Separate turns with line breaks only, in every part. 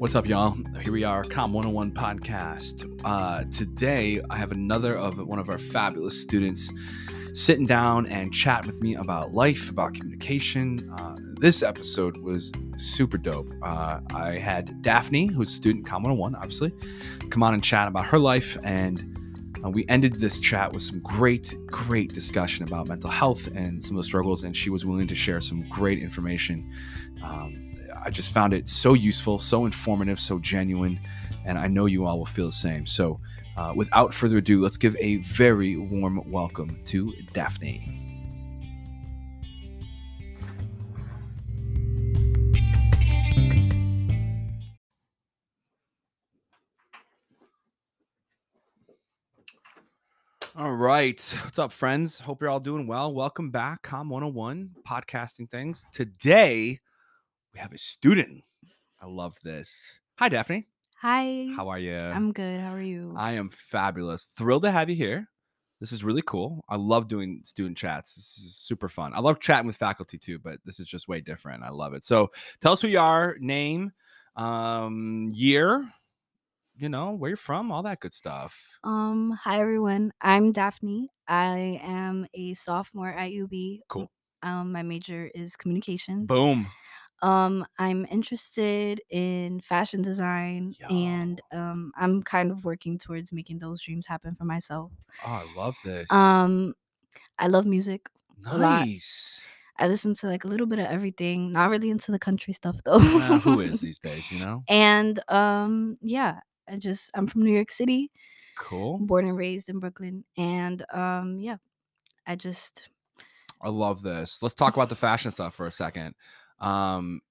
What's up, y'all? Here we are, Com 101 podcast. Uh, today, I have another of one of our fabulous students sitting down and chatting with me about life, about communication. Uh, this episode was super dope. Uh, I had Dafne, who's a student Com 101, obviously, come on and chat about her life. And uh, we ended this chat with some great, great discussion about mental health and some of the struggles. And she was willing to share some great information. Um, I just found it so useful, so informative, so genuine, and I know you all will feel the same. So, uh, without further ado, let's give a very warm welcome to Dafne. All right. What's up, friends? Hope you're all doing well. Welcome back, Com 101, podcasting things. Today, we have a student. I love this. Hi, Dafne.
Hi.
How are you?
I'm good. How are you?
I am fabulous. Thrilled to have you here. This is really cool. I love doing student chats. This is super fun. I love chatting with faculty too, but this is just way different. I love it. So tell us who you are, name, um, year, you know, where you're from, all that good stuff.
um, hi everyone. I'm Dafne. I am a sophomore at UB.
Cool.
Um, my major is communications.
Boom.
Um, I'm interested in fashion design and um I'm kind of working towards making those dreams happen for myself.
Oh, I love this.
Um, I love music.
nice.
I listen to like a little bit of everything. Not really into the country stuff though.
Well, who is these days, you know?
And um yeah, I just I'm from New York City.
Cool.
born and raised in Brooklyn. And um yeah, I just
I love this. Let's talk about the fashion stuff for a second. Um,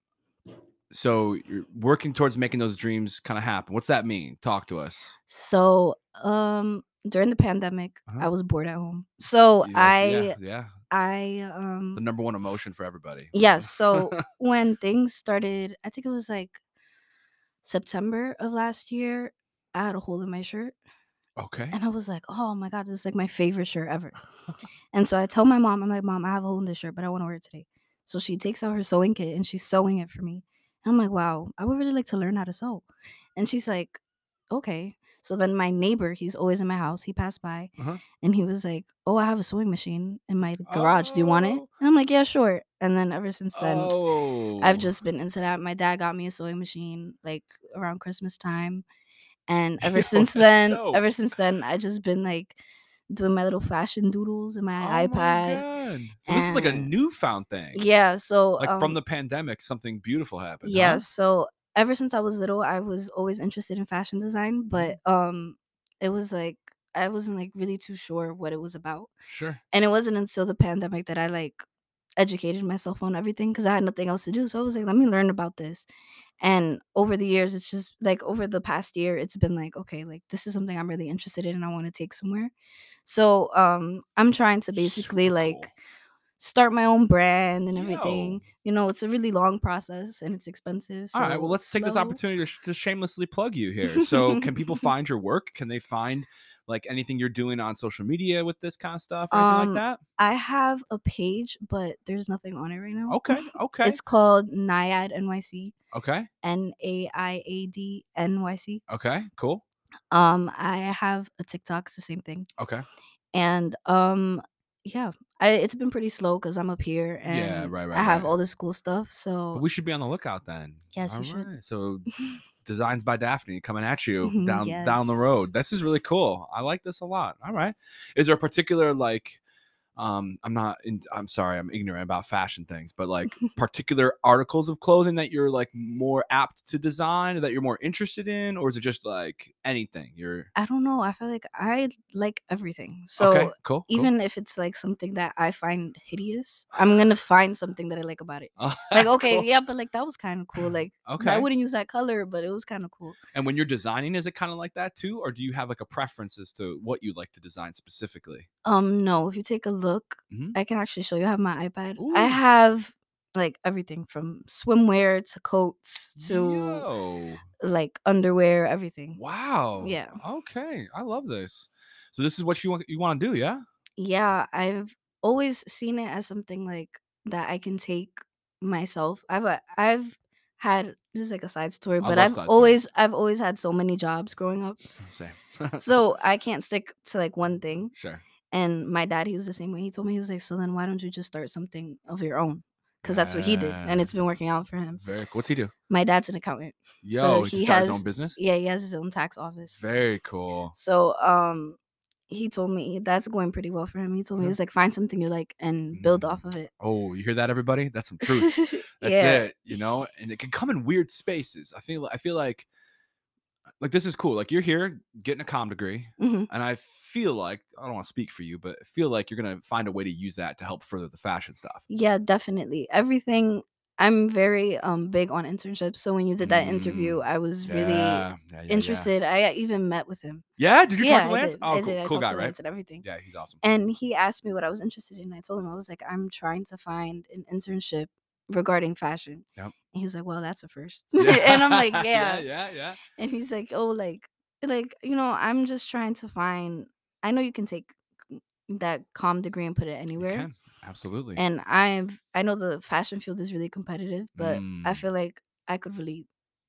so you're working towards making those dreams kind of happen. What's that mean? Talk to us.
so um during the pandemic,
Uh-huh.
I was bored at home. So
Yes,
I
yeah, yeah,
I um
the number one emotion for everybody.
yeah, so when things started, I think it was like September of last year, I had a hole in my shirt
okay.
and I was like, "Oh my god, this is like my favorite shirt ever." And so I tell my mom, I'm like, "Mom, I have a hole in this shirt, but I want to wear it today." So she takes out her sewing kit and she's sewing it for me. And I'm like, "Wow, I would really like to learn how to sew." And she's like, "Okay." So then my neighbor, he's always in my house. He passed by
Uh-huh.
and he was like, "Oh, I have a sewing machine in my garage. Do you want it?"
Oh.
And I'm like, "Yeah, sure." And then ever since then,
oh,
I've just been into that. My dad got me a sewing machine like around Christmas time. And ever
Yo,
since then,
dope.
ever since then, I just been like doing my little fashion doodles in my
Oh my
iPad.
God. So this is like a newfound thing.
Yeah, so
Like from
um,
the pandemic, something beautiful happened.
yeah,
huh?
so ever since I was little, I was always interested in fashion design, but um it was like I wasn't like really too sure what it was about.
Sure.
And it wasn't until the pandemic that I like educated myself on everything because I had nothing else to do. So I was like, let me learn about this. And over the years, it's just like over the past year, it's been like, okay, like this is something I'm really interested in and I want to take somewhere. So um I'm trying to basically
Super
like start my own brand and everything.
Yo.
You know, it's a really long process and it's expensive. So
All right. Well, let's take this opportunity to, sh- to shamelessly plug you here. So, can people find your work? Can they find like anything you're doing on social media with this kind of stuff or anything
Um,
like that?
I have a page, but there's nothing on it right now.
Okay. Okay.
It's called Naiad NYC.
okay.
N A I A D N Y C.
Okay. Cool.
Um, I have a TikTok. It's the same thing.
Okay.
And um, yeah, I, it's been pretty slow because I'm up here and
Yeah, right, right,
I have
right.
all this cool stuff. So
But we should be on the lookout then.
Yes, you should.
So, designs by Dafne coming at you
Mhm,
down down the road. This is really cool. I like this a lot. All right. Is there a particular like um I'm not in, I'm sorry, I'm ignorant about fashion things, but like particular articles of clothing that you're like more apt to design or that you're more interested in or is it just like anything? You're
I don't know. I feel like I like everything. So
Okay, cool. cool.
even if it's like something that I find hideous, I'm gonna find something that I like about it.
Oh,
Like, okay,
cool.
yeah, but like that was kind of cool. Like,
okay I
wouldn't use that color, but it was kind of cool.
And when you're designing, is it kind of like that too? Or do you have like a preference as to what you like to design specifically?
Um, no, if you take a look,
Mhm.
I can actually show you. I have my iPad.
Ooh.
I have like everything from swimwear to coats to
Yo.
like underwear, everything.
Wow.
Yeah.
Okay. I love this. So this is what you want you want to do, yeah?
Yeah, I've always seen it as something like that I can take myself. I've a- I've had this is like a side story,
I
but
love
I've
side stories.
always I've always had so many jobs growing up.
Same.
So I can't stick to like one thing.
sure.
And my dad, he was the same way. He told me he was like, so then why don't you just start something of your own? Because that's what he did, and it's been working out for him.
Very. What's he do?
My dad's an accountant.
Yo,
So
he,
he
started his own business.
Yeah, he has his own tax office.
Very cool.
So um he told me that's going pretty well for him. He told me he
Yeah.
was like find something you like and build
Mm.
off of it.
Oh, you hear that, everybody? That's some truth. That's
yeah.
it. You know, and it can come in weird spaces. I feel. I feel like, like this is cool. Like you're here getting a comm degree,
Mhm.
and I feel like I don't want to speak for you, but I feel like you're gonna find a way to use that to help further the fashion stuff.
Yeah, definitely. Everything I'm very um big on internships. So when you did that interview,
Mm,
I was really
Yeah, yeah, yeah, yeah.
interested. I even met with him.
Yeah, did you talk to Lance? Oh, cool, cool guy, right?
And everything.
Yeah, he's awesome.
And he asked me what I was interested in. I told him I was like, I'm trying to find an internship regarding fashion.
Yep.
And he was like, Well, that's a first.
Yeah.
and I'm like,
yeah,
Yeah.
yeah, yeah.
And he's like, Oh, like like, you know, I'm just trying to find I know you can take that com degree and put it anywhere.
absolutely.
And I've I know the fashion field is really competitive, but I
Mm.
feel like I could really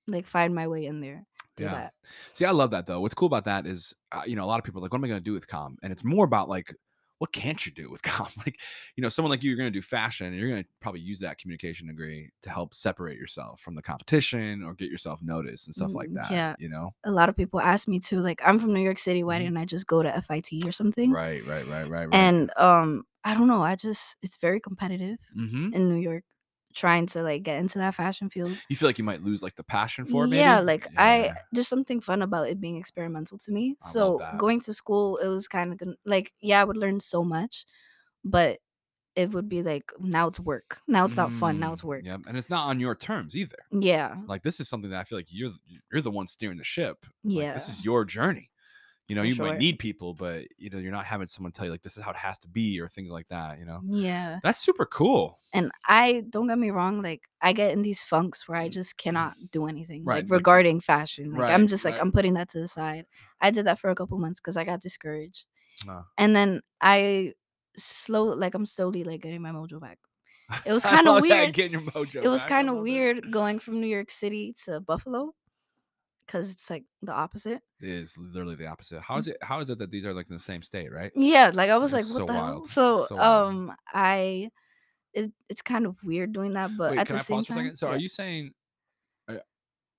like find my way in there.
Yeah.
that.
See, I love that though. What's cool about that is, uh, you know, a lot of people are like, what am I going to do with com? And it's more about like, what can't you do with com? Like, you know, someone like you, you're going to do fashion, and you're going to probably use that communication degree to help separate yourself from the competition or get yourself noticed and stuff like
Mm,
that.
yeah.
You know,
A lot of people ask me too, like, I'm from New York City, why
Mhm.
didn't I just go to FIT or something?
right, right, right, right, right.
And um, I don't know. I just it's very competitive
hmm
in New York, trying to like get into that fashion field.
you feel like you might lose like the passion for it. Maybe?
Yeah, like I there's something fun about it being experimental to me.
I
so going to school, it was kind of like yeah, I would learn so much, but it would be like now it's work. Now it's not fun. Now
Mm,
it's work.
Yeah, and it's not on your terms either.
Yeah,
Like this is something that I feel like you're you're the one steering the ship.
yeah,
Like, this is your journey. You know,
For
you
sure.
might need people, but you know, you're not having someone tell you like this is how it has to be or things like that. You know,
yeah.
that's super cool.
And I don't get me wrong, like I get in these funks where I just cannot do anything
Mm. Right,
like
like-
regarding fashion. Like I'm just like
right.
I'm putting that to the side. I did that for a couple months because I got discouraged,
Uh,
and then I slow like I'm slowly like getting my mojo back. It was
love that,
weird.
Getting your mojo.
it was kind of
love this.
weird going from New York City to Buffalo because it's like the opposite.
It is literally the opposite. How is it? How is it that these are like in the same state, right?
Yeah, like I was
It's
like, what
so
the hell?
wild.
So,
So wild.
um, I it, it's kind of weird doing that, but
Wait,
at
can
the
I
same
pause for a
time,
second? So,
yeah.
are you saying, uh,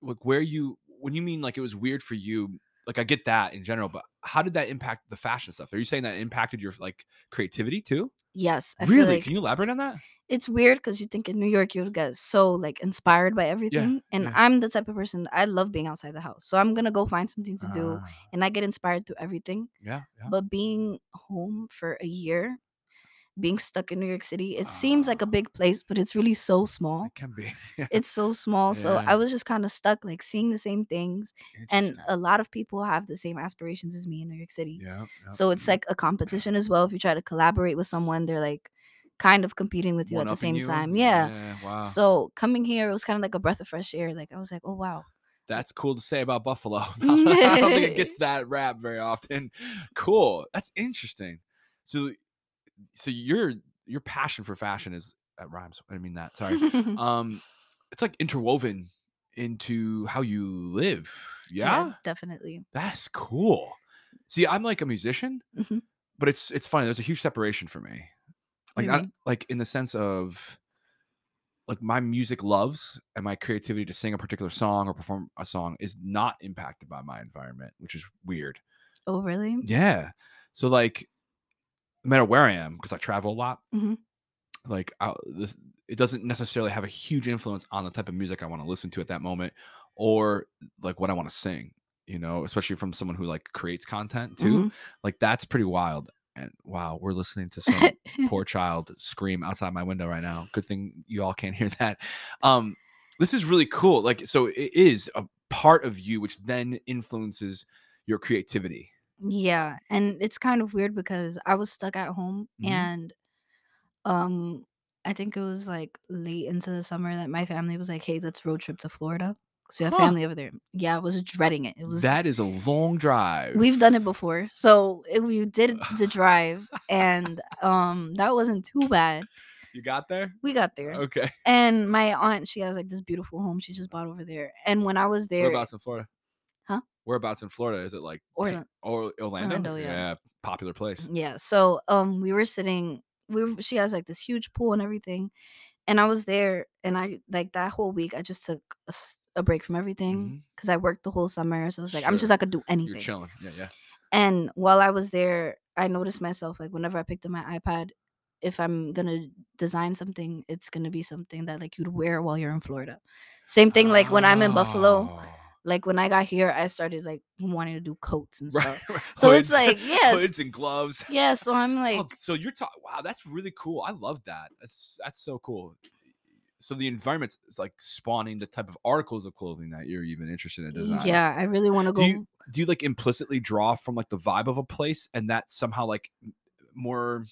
like, where you when you mean like it was weird for you? Like, I get that in general, but how did that impact the fashion stuff? Are you saying that impacted your like creativity too?
Yes, I
really?
like
Can you elaborate on that?
it's weird because you think in New York you'll get so like inspired by everything, and
yeah.
I'm the type of person I love being outside the house, so I'm gonna go find something to do,
Ah,
and I get inspired through everything.
yeah, yeah.
But being home for a year, being stuck in New York City, it seems like a
Ah.
big place, but it's really so small.
It can be.
It's so small, so I was just kind of stuck, like seeing the same things, and a lot of people have the same aspirations as me in New York City.
yeah, yeah.
So it's like a competition as well. If you try to collaborate with someone, they're like kind of competing with you at the same
you?
time. Yeah.
Wow.
So coming here, it was kind of like a breath of fresh air. Like I was like, oh wow.
That's cool to say about Buffalo. I don't think it gets that rap very often. Cool. That's interesting. So, so your your passion for fashion is that rhymes. I mean that. Sorry. um, it's like interwoven into how you live. Yeah,
definitely.
that's cool. See, I'm like a musician,
Mhm.
but it's it's funny. There's a huge separation for me. Like,
do you
I,
mean?
like in the sense of like my music loves and my creativity to sing a particular song or perform a song is not impacted by my environment, which is weird.
Oh really?
Yeah. So like, no matter where I am, because I travel a lot,
Mhm.
like I, this, it doesn't necessarily have a huge influence on the type of music I want to listen to at that moment, or like what I want to sing. You know, especially from someone who like creates content too.
Mhm.
Like that's pretty wild. And wow, we're listening to some poor child scream outside my window right now. Good thing you all can't hear that. Um, this is really cool. Like, so it is a part of you, which then influences your creativity.
Yeah, and it's kind of weird because I was stuck at home
Mhm.
and um I think it was like late into the summer that my family was like, "Hey, let's road trip to Florida." Cuz we have
Huh.
family over there. Yeah, I was dreading it. It was
That is a long drive.
We've done it before. So it- we did the drive and um that wasn't too bad.
You got there?
We got there.
Okay.
And my aunt, she has like this beautiful home she just bought over there. And when I was there,
Whereabouts in Florida? Whereabouts in Florida? Is it like
Orla-
or Orlando?
Orlando, yeah.
popular place.
Yeah. So um we were sitting we were, she has like this huge pool and everything. And I was there and I like that whole week I just took a break from everything because I worked the whole summer. So I was like, I'm just not gonna do
You're
anything.
chilling. Yeah, yeah.
And while I was there, I noticed myself like whenever I picked up my iPad, if I'm gonna design something, it's gonna be something that like you'd wear while you're in Florida. Same thing like when I'm in Buffalo.
Oh.
Like when I got here, I started like wanting to do coats and stuff.
right.
So it's like, yes.
hoods and gloves.
Yeah, so I'm like,
Oh, so you're talking. Wow, that's really cool. I love that. That's that's so cool. So the environment is like spawning the type of articles of clothing that you're even interested in designing.
yeah, I really want to go.
Do you do you like implicitly draw from like the vibe of a place, and that somehow like more?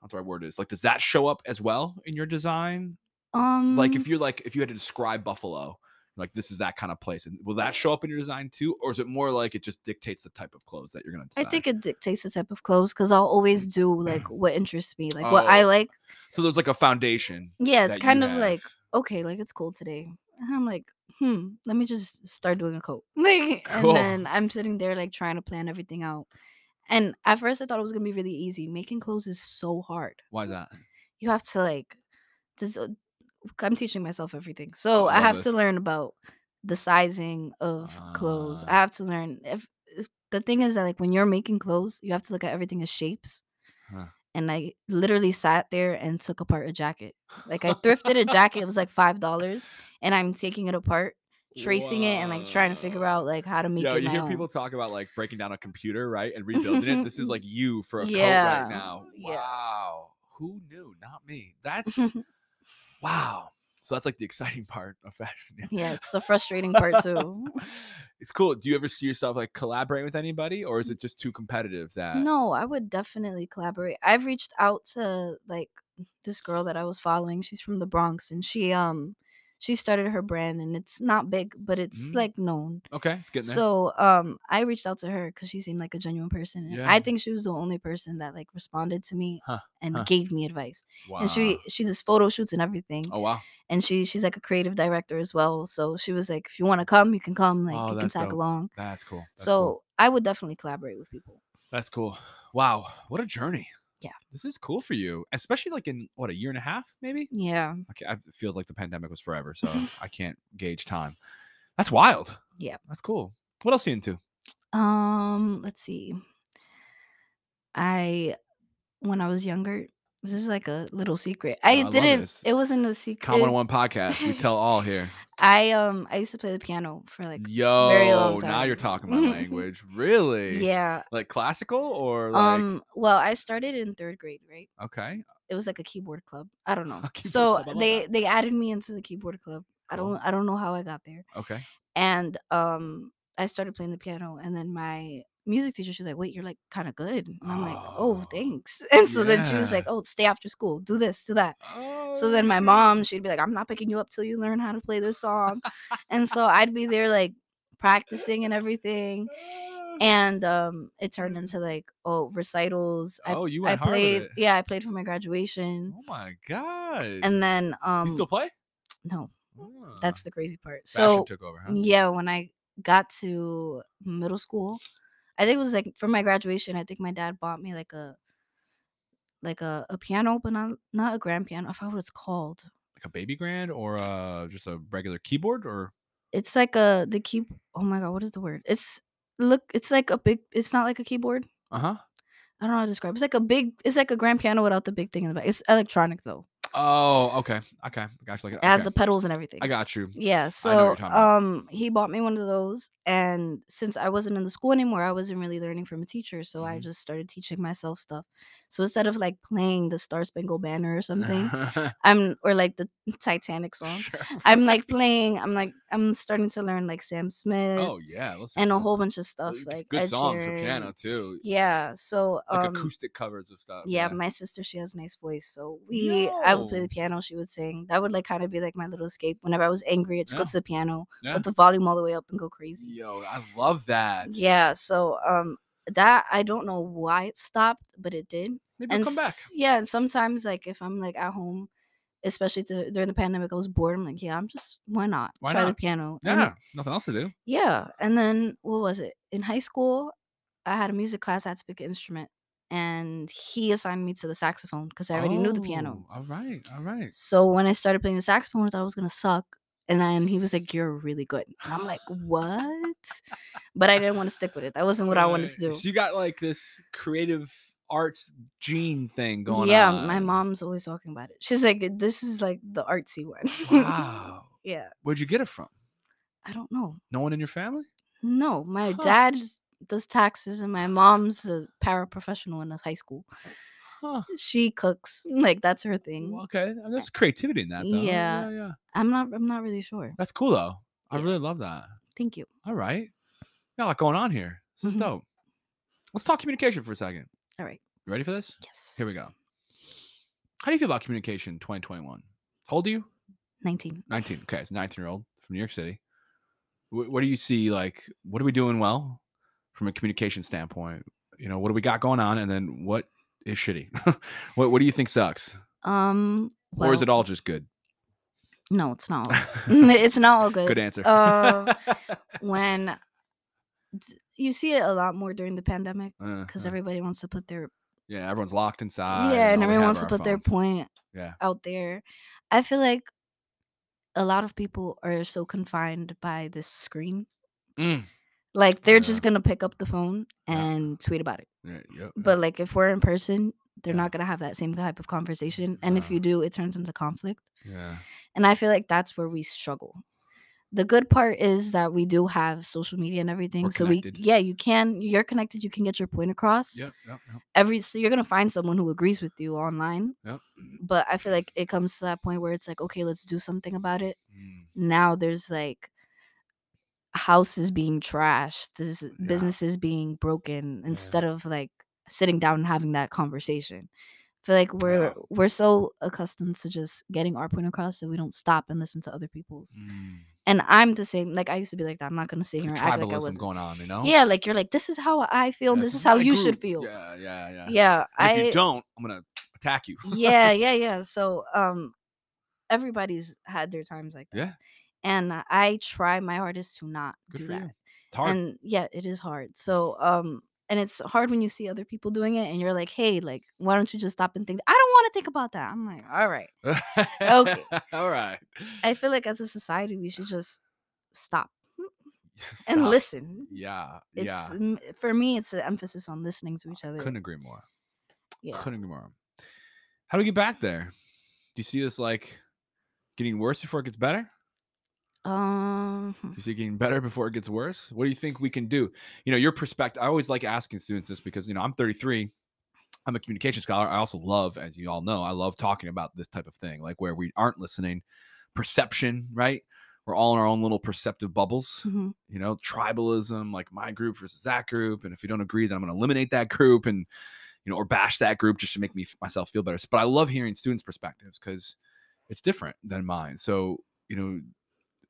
What the right word is like? Does that show up as well in your design?
um,
Like if you're like if you had to describe Buffalo, like this is that kind of place, and will that show up in your design too, or is it more like it just dictates the type of clothes that you're gonna
I think it dictates the type of clothes because I'll always do like what interests me, like what I
Oh,
like.
so. There's like a foundation.
Yeah, it's kind of
have.
like okay, like it's cool today. And I'm like, hmm, let me just start doing a coat. Like,
Cool.
and then I'm sitting there like trying to plan everything out. And at first, I thought it was gonna be really easy. Making clothes is so hard.
Why is that?
You have to like, uh, I'm teaching myself everything, so
I
I have
this.
to learn about the sizing of clothes. I
Ah.
have to learn if, if the thing is that like when you're making clothes, you have to look at everything as shapes.
Huh.
And I literally sat there and took apart a jacket. Like I thrifted a jacket, it was like five dollars, and I'm taking it apart, tracing it, and like trying to figure out like how to make
Yo,
it
you hear
own.
people talk about like breaking down a computer, right, and rebuilding it. This is like you for a coat right now.
yeah.
Wow, who knew? Not me. That's wow. So that's like the exciting part of fashion.
yeah, it's the frustrating part too.
it's cool. Do you ever see yourself like collaborating with anybody, or is it just too competitive that?
No, I would definitely collaborate. I've reached out to like this girl that I was following. She's from the Bronx and she um she started her brand and it's not big, but it's
Mm.
like known.
Okay, it's getting there.
So um I reached out to her because she seemed like a genuine person. And
Yeah.
I think she was the only person that like responded to me
Huh,
and
huh.
gave me advice.
wow.
And she she does photo shoots and everything.
Oh wow.
And she she's like a creative director as well. So she was like, if you want to come, you can come. Like
Oh,
you can tag
dope.
along.
That's cool. That's
so
cool.
I would definitely collaborate with people.
That's cool. Wow, what a journey.
Yeah.
This is cool for you, especially like in what a year and a half, maybe.
Yeah.
Okay, I feel like the pandemic was forever, so I can't gauge time. That's wild.
Yeah.
That's cool. What else are you into?
Um, let's see. I when I was younger, this is like a little secret.
Oh, I
I didn't
this.
it wasn't a secret.
Com 101 podcast. We tell all here.
I um I used to play the piano for like
Yo,
very long time.
now you're talking my language. Really?
Yeah.
Like classical or like
Um well, I started in 3rd grade, right?
okay.
It was like a keyboard club. I don't know. So
club,
they
that.
they added me into the keyboard club. I don't I don't know how I got there.
Okay.
And um I started playing the piano and then my music teacher she was like, "Wait, you're like kind of good." And I'm like, "Oh,
Oh,
thanks." And so then she was like, "Oh, stay after school. Do this, do that."
Oh,
So then my
shit.
mom, she'd be like, I'm not picking you up till you learn how to play this song. and so I'd be there like practicing and everything. And um it turned into like, oh, recitals. I,
oh, you
I
went with
played yeah, I played for my graduation.
Oh my god.
And then um
you still play?
no,
Ah,
that's the crazy part.
fashion
So
took over, huh?
yeah, when I got to middle school, I think it was like for my graduation, I think my dad bought me like a like a, a piano, but not not a grand piano. I forgot what it's called.
Like a baby grand or uh just a regular keyboard or
it's like a the key oh my god what is the word it's look it's like a big it's not like a keyboard
uh-huh.
i don't know how to describe it's like a big it's like a grand piano without the big thing in the back it's electronic though
Oh, okay. Okay. Got you. Like,
it has the pedals and everything
I got you.
yeah so
you're talking about.
um he bought me one of those and since i wasn't in the school anymore i wasn't really learning from a teacher so i
Mhm.
just started teaching myself stuff so instead of like playing the star spangled banner or something i'm or like the titanic song
Sure.
i'm like playing i'm like i'm starting to learn like sam smith
Oh yeah,
and a whole bunch of stuff
it's
like
good
Ed
songs for piano too.
Yeah, so
Like
um,
acoustic covers of stuff.
yeah, my sister she has a nice voice, so we I would play the piano, she would sing. That would like kind of be like my little escape. Whenever I was angry, I just go to the piano,
Yeah.
put the volume all the way up, and go crazy.
Yo, I love that.
Yeah, so um, that I don't know why it stopped, but it did.
Maybe
and
come back.
yeah, and sometimes like if I'm like at home, especially to, during the pandemic, I was bored. I'm like, yeah, I'm just why not
Why
try the
not?
piano? And
Yeah, nothing else to do.
yeah, and then what was it in high school? I had a music class. I had to pick an instrument, and he assigned me to the saxophone because I already knew the piano.
Oh, All right, all right.
So when I started playing the saxophone, I thought I was gonna suck. And then he was like, "You're really good." And I'm like, "What?" But I didn't want to stick with it. That wasn't what I wanted to do.
So you got like this creative arts gene thing going
yeah,
on.
Yeah, my mom's always talking about it. She's like, "This is like the artsy one."
Wow.
yeah,
Where'd you get it from?
I don't know.
No one in your family?
No, my
Huh.
dad does taxes, and my mom's a paraprofessional in a high school.
Huh.
She cooks, like that's her thing.
Well, okay. I mean, There's creativity in that, though.
Yeah.
yeah, yeah.
I'm not. I'm not really sure.
That's cool, though. I
Yeah.
really love that.
Thank you.
All right. Got a lot going on here. This is
Mhm.
dope. Let's talk communication for a second.
All right.
You ready for this?
Yes.
Here we go. How do you feel about communication 2021? How old are you?
Nineteen.
19. Okay, it's a 19 year old from New York City. What, what do you see? Like, what are we doing well from a communication standpoint? You know, what do we got going on? And then what is shitty? what, what do you think sucks?
Um.
or is it all just good?
No, it's not. it's not all good.
Good answer.
Um, when you see it a lot more during the pandemic
Uh,
because
uh,
everybody wants to put their
yeah, everyone's locked inside.
yeah, and everyone wants to put their point
Yeah.
out there. I feel like a lot of people are so confined by this screen.
Mm.
Like they're
Yeah.
just gonna pick up the phone
Yeah.
and tweet about it.
Yeah.
But like if we're in person, they're
Yeah.
not gonna have that same type of conversation. And if you do, it turns into conflict.
yeah.
And I feel like that's where we struggle. The good part is that we do have social media and everything.
We're
so we yeah, you can you're connected, you can get your point across.
Yep, yep, yep.
Every so you're gonna find someone who agrees with you online.
Yep.
But I feel like it comes to that point where it's like, okay, let's do something about it.
Mm,
Now there's like houses being trashed, this
Yeah.
businesses being broken instead of like sitting down and having that conversation. I feel like we're
Yeah.
we're so accustomed to just getting our point across that we don't stop and listen to other people's.
mm.
And I'm the same. Like I used to be like that. I'm not gonna sit here and act like I wasn't.
going on, you know?
Yeah, like you're like this is how I feel,
Yeah,
this is how you should feel.
Yeah, yeah, yeah.
Yeah, I.
if you don't, I'm gonna attack you.
yeah, yeah, yeah. So um, everybody's had their times like that.
yeah.
and I try my hardest to not
Good
do that.
you. It's hard.
And yeah, it is hard. So um and it's hard when you see other people doing it and you're like, "Hey, like why don't you just stop and think I don't want to think about that." I'm like, "All right." okay.
All right.
I feel like as a society we should just stop and listen.
Yeah.
It's
yeah.
for me it's an emphasis on listening to each other.
Couldn't agree more.
yeah.
Couldn't agree more. How do we get back there? Do you see this like getting worse before it gets better?
Um
you see it getting better before it gets worse? What do you think we can do? You know, your perspective. I always like asking students this because you know I'm 33. I'm a communication scholar. I also love, as you all know, I love talking about this type of thing, like where we aren't listening, perception, right? We're all in our own little perceptive bubbles.
mhm.
You know, tribalism, like my group versus that group, and if we don't agree, then I'm going to eliminate that group, and you know, or bash that group just to make me myself feel better. But I love hearing students' perspectives because it's different than mine. So you know,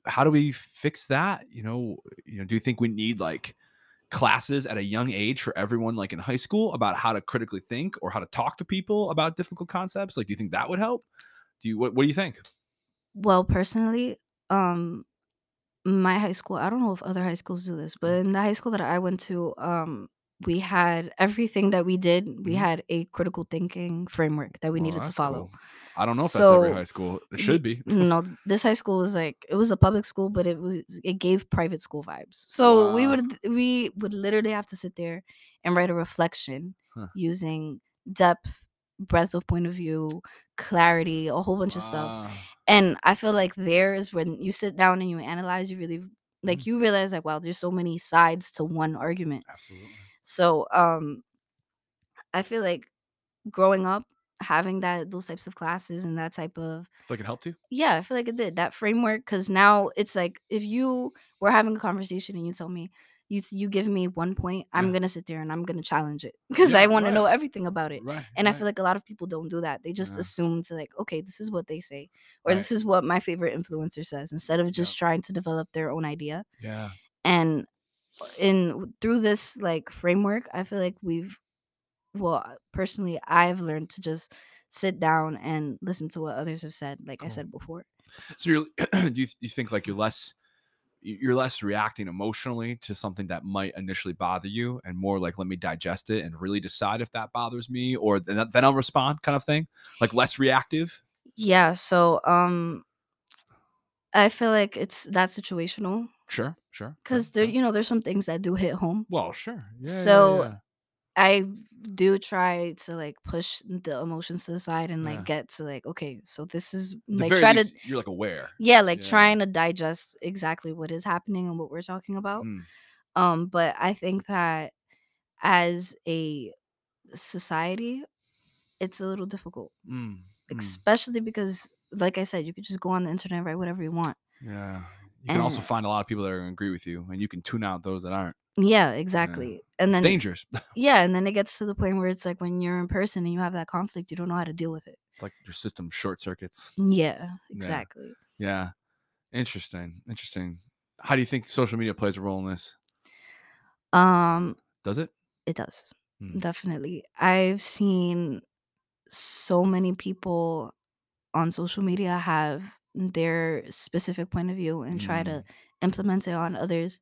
how do we fix that? You know, you know, do you think we need like classes at a young age for everyone like in high school about how to critically think or how to talk to people about difficult concepts? Like do you think that would help? Do you what what do you think?
Well, personally, um my high school, I don't know if other high schools do this, but in the high school that I went to, um we had everything that we did, we
Mhm.
had a critical thinking framework that we
Well,
needed to follow.
cool. I don't know if that's every high school. It should be.
No, this high school was like it was a public school, but it was it gave private school vibes. So we would we would literally have to sit there and write a reflection
Huh.
using depth, breadth of point of view, clarity, a whole bunch of stuff. And I feel like there is when you sit down and you analyze, you really like
Mhm.
you realize like wow, there's so many sides to one argument.
Absolutely.
So um I feel like growing up having that those types of classes and that type of
like it helped you?
yeah, I feel like it did that framework because now it's like if you were having a conversation and you tell me you you give me one point, I'm
Yeah.
gonna sit there and I'm gonna challenge it because
Yeah,
I want to know everything about it.
Right.
And I feel like a lot of people don't do that. They just
Yeah.
assume to like, okay, this is what they say, or
Right.
this is what my favorite influencer says, instead of just trying to develop their own idea.
yeah.
And in through this like framework, I feel like we've well, personally, I've learned to just sit down and listen to what others have said, like I said before.
So you're do you, you think like you're less you're less reacting emotionally to something that might initially bother you and more like let me digest it and really decide if that bothers me or then, then I'll respond kind of thing? Like less reactive?
Yeah, so um I feel like it's that situational
sure sure sure,
because there,
sure.
you know, there's some things that do hit home.
well sure yeah, yeah,
So
yeah.
I do try to like push the emotions to the side and
Yeah.
like get to like, okay, so this is
the
like try to
you're like aware
yeah, like
Yeah.
trying to digest exactly what is happening and what we're talking about.
Mm,
Um, but I think that as a society, it's a little difficult,
mm, mm.
especially because, like I said, you could just go on the internet and write whatever you want.
yeah you can also find a lot of people that are going to agree with you and you can tune out those that aren't
Yeah, exactly. And
it's
then
dangerous
yeah, and then it gets to the point where it's like when you're in person and you have that conflict, you don't know how to deal with it.
it's like your system short circuits
Yeah, exactly.
Yeah. Interesting. Interesting. How do you think social media plays a role in this?
Um,
Does it?
it does.
Mm.
Definitely. I've seen so many people on social media have their specific point of view and try to implement it on others.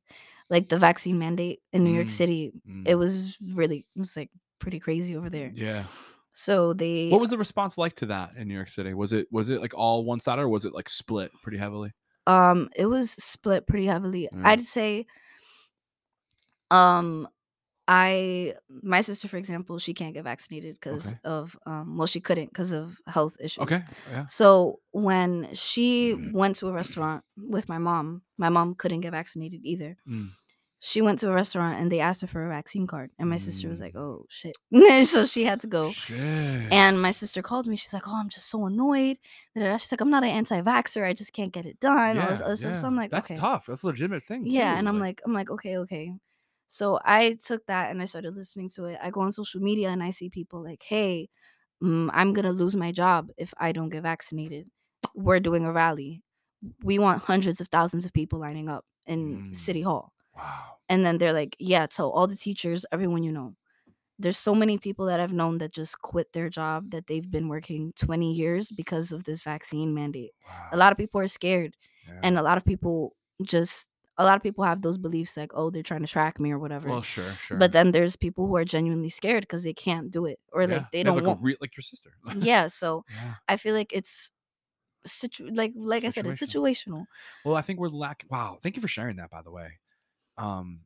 Like the vaccine mandate in New York
Mm,
City, it
Mm.
was really it was like pretty crazy over there.
Yeah.
So they
What was the response like to that in New York City? Was it was it like all one side or was it like split pretty heavily?
um it was split pretty heavily.
Mm.
I'd say um I my sister for example, she can't get vaccinated because
Okay.
of um well she couldn't because of health issues.
Okay. Yeah.
So when she
Mhm.
went to a restaurant with my mom, my mom couldn't get vaccinated either.
Mm.
She went to a restaurant and they asked her for a vaccine card, and my sister was like,
Mm.
"Oh shit!" so she had to go.
Shit.
And my sister called me. She's like, "Oh, I'm just so annoyed." She's like, "I'm not an anti-vaxxer. I just can't get it done." all this
yeah,
stuff. So. I'm like,
that's
"Okay."
tough. That's a legitimate thing.
Yeah,
too,
and I'm like, I'm like, okay, okay. So I took that and I started listening to it. I go on social media and I see people like, hey, mm, I'm gonna lose my job if I don't get vaccinated. We're doing a rally. We want hundreds of thousands of people lining up in
Mm.
City Hall.
wow.
And then they're like, yeah, tell all the teachers, everyone you know. There's so many people that I've known that just quit their job that they've been working 20 years because of this vaccine mandate.
wow.
A lot of people are scared
yeah.
and a lot of people just a lot of people have those beliefs like oh they're trying to track me or whatever
well, sure, sure.
but then there's people who are genuinely scared because they can't do it or
Yeah.
like they
have,
don't
like,
want
re- like your sister.
yeah so
yeah.
i feel like it's situ- like like i said it's situational
Well, I think we're lacking. Wow, thank you for sharing that. By the way, um,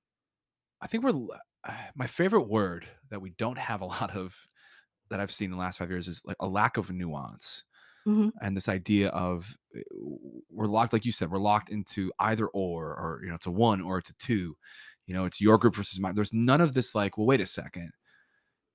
I think we're uh, my favorite word that we don't have a lot of that I've seen in the last five years is like a lack of nuance,
Mhm.
and this idea of uh, we're locked, like you said, we're locked into either or, or you know, it's a one or it's a two. You know, it's your group versus mine. There's none of this like, well, wait a second.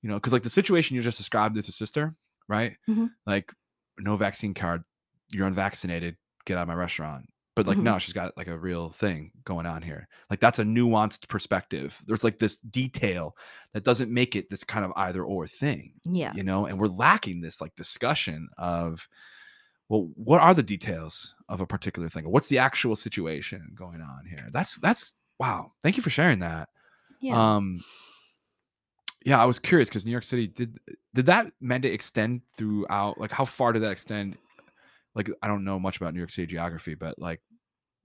You know, because like the situation you just described with your sister, right?
Mhm.
Like, no vaccine card, you're unvaccinated, get out of my restaurant. But like,
Mhm.
no, she's got like a real thing going on here. Like, that's a nuanced perspective. There's like this detail that doesn't make it this kind of either or thing,
yeah
you know? And we're lacking this like discussion of, well, what are the details of a particular thing? What's the actual situation going on here? That's, that's, wow. Thank you for sharing that.
yeah
Um, yeah, I was curious because New York City did did that mandate extend throughout? Like, how far did that extend? Like, I don't know much about New York City geography, but like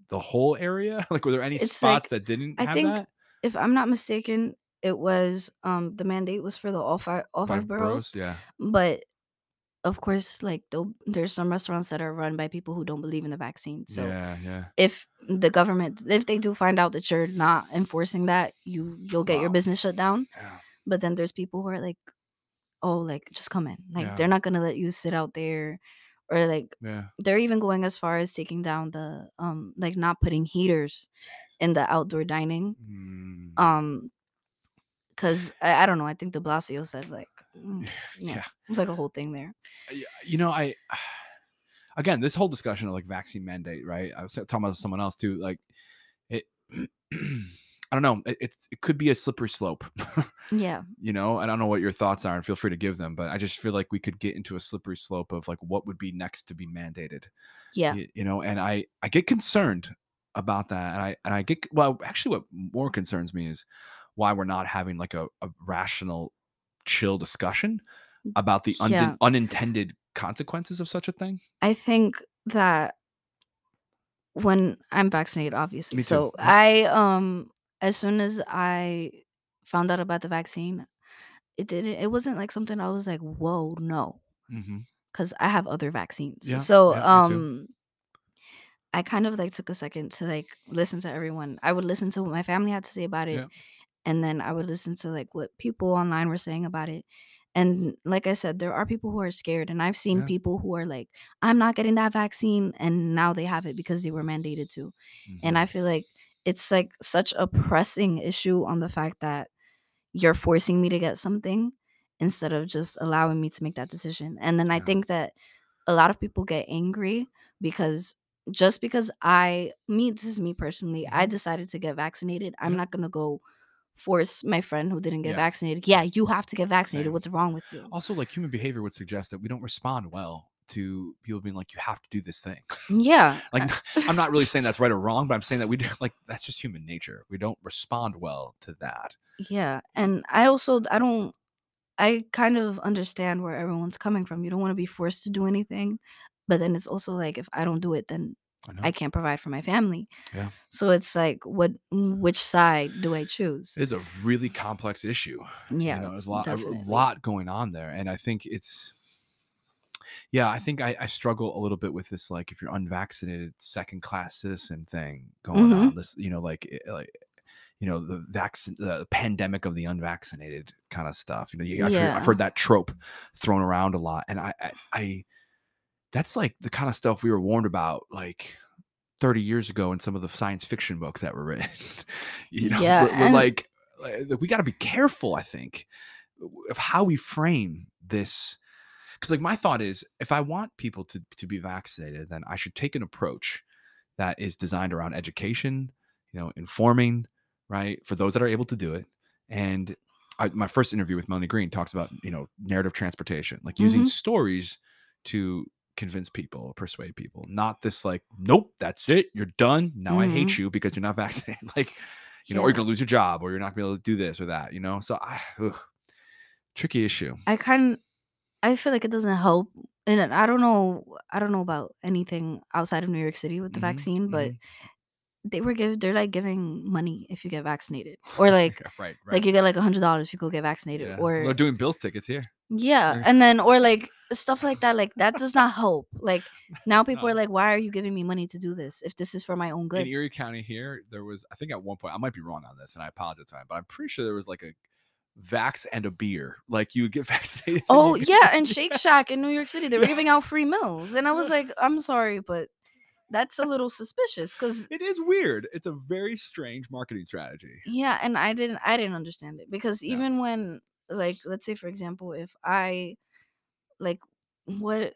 the whole area. Like, were there any
It's
spots
like-
that didn't
I
have
think
that?
if i'm not mistaken it was um the mandate was for the all five all five, boroughs
Yeah.
but of course like there'll- there's some restaurants that are run by people who don't believe in the vaccine so
yeah. Yeah.
if the government if they do find out that you're not enforcing that you you'll get your
Wow.
business shut down
Yeah.
but then there's people who are like oh like just come in like
Yeah.
they're not gonna let you sit out there or like
Yeah.
they're even going as far as taking down the um like not putting heaters in the outdoor dining
Mm,
um because I, I don't know i think de blasio said like mm, yeah,
yeah.
it's like a whole thing there
You know, I again this whole discussion of like vaccine mandate, right? I was talking about someone else too. Like, it. I don't know. It, it's it could be a slippery slope.
yeah
you know i don't know what your thoughts are and feel free to give them but i just feel like we could get into a slippery slope of like what would be next to be mandated
yeah
y- you know and i i get concerned about that and i and i get well actually what more concerns me is why we're not having like a, a rational chill discussion about the unden-
Yeah.
unintended consequences of such a thing?
I think that when I'm vaccinated, obviously. So. I um as soon as I found out about the vaccine, it didn't it wasn't like something I was like, whoa, no.
Mm-hmm.
Because I have other vaccines.
Yeah,
So
yeah,
um I kind of like took a second to like listen to everyone. I would listen to what my family had to say about it.
Yeah.
And then I would listen to like what people online were saying about it. And like I said, there are people who are scared. And I've seen people who are like, I'm not getting that vaccine. And now they have it because they were mandated to. And
Mhm.
I feel like it's like such a pressing issue on the fact that you're forcing me to get something instead of just allowing me to make that decision. And then I think that a lot of people get angry because just because I me this is me personally, I
Mhm.
decided to get vaccinated. I'm
Yeah.
not gonna go force my friend who didn't get
Yeah.
vaccinated. Yeah, you have to get vaccinated.
Same.
What's wrong with you?
Also, like human behavior would suggest that we don't respond well to people being like, "You have to do this thing."
Yeah.
like, uh, I'm not really saying that's right or wrong, but I'm saying that we do like that's just human nature. We don't respond well to that.
Yeah. And I also I don't I kind of understand where everyone's coming from. You don't want to be forced to do anything. But then it's also like if I don't do it, then
I.
I can't provide for my family.
Yeah.
So it's like what mm, which side do I choose?
It's a really complex issue.
Yeah.
you know, there's a lot, a lot going on there, and I think it's, yeah, I think I, I struggle a little bit with this, like if you're unvaccinated, second class citizen thing going
Mhm.
on. This, you know, like like. You know the vaccine, the pandemic of the unvaccinated kind of stuff. You know, you, I've, heard, I've heard that trope thrown around a lot, and I, I, I, that's like the kind of stuff we were warned about, like 30 years ago in some of the science fiction books that were written. you know,
Yeah,
we're, we're like, we got to be careful, I think, of how we frame this. Because, like, my thought is if I want people to, to be vaccinated, then I should take an approach that is designed around education, you know, informing, right, for those that are able to do it. And I, my first interview with Melanie Green talks about, you know, narrative transportation, like using
Mhm.
stories to convince people, persuade people, not this like, nope, that's it, you're done. Now I hate you because you're not vaccinated. like, you know, or you're gonna lose your job, or you're not gonna be able to do this or that. You know, so I, ugh, tricky issue.
I kind I feel like it doesn't help. And I don't know I don't know about anything outside of New York City with the
Mhm,
vaccine, but
mhm.
they were give they're like giving money if you get vaccinated. Or like
right, right.
like you get like a hundred dollars if you go get vaccinated.
yeah.
Or
they're doing bills tickets here.
Yeah, and then or like stuff like that. Like that does not help. Like now people are like, "Why are you giving me money to do this if this is for my own good?
in
good?"
Erie County here, there was I think at one point I might be wrong on this, and I apologize, but I'm pretty sure there was like a vax and a beer. Like you get vaccinated.
Oh
you
yeah, and Shake Shack in New York City, they were
Yeah.
giving out free meals, and I was like, "I'm sorry, but that's a little suspicious." Because
It is weird. It's a very strange marketing strategy.
yeah, and I didn't, I didn't understand it because even when, like, let's say for example, if I, like, what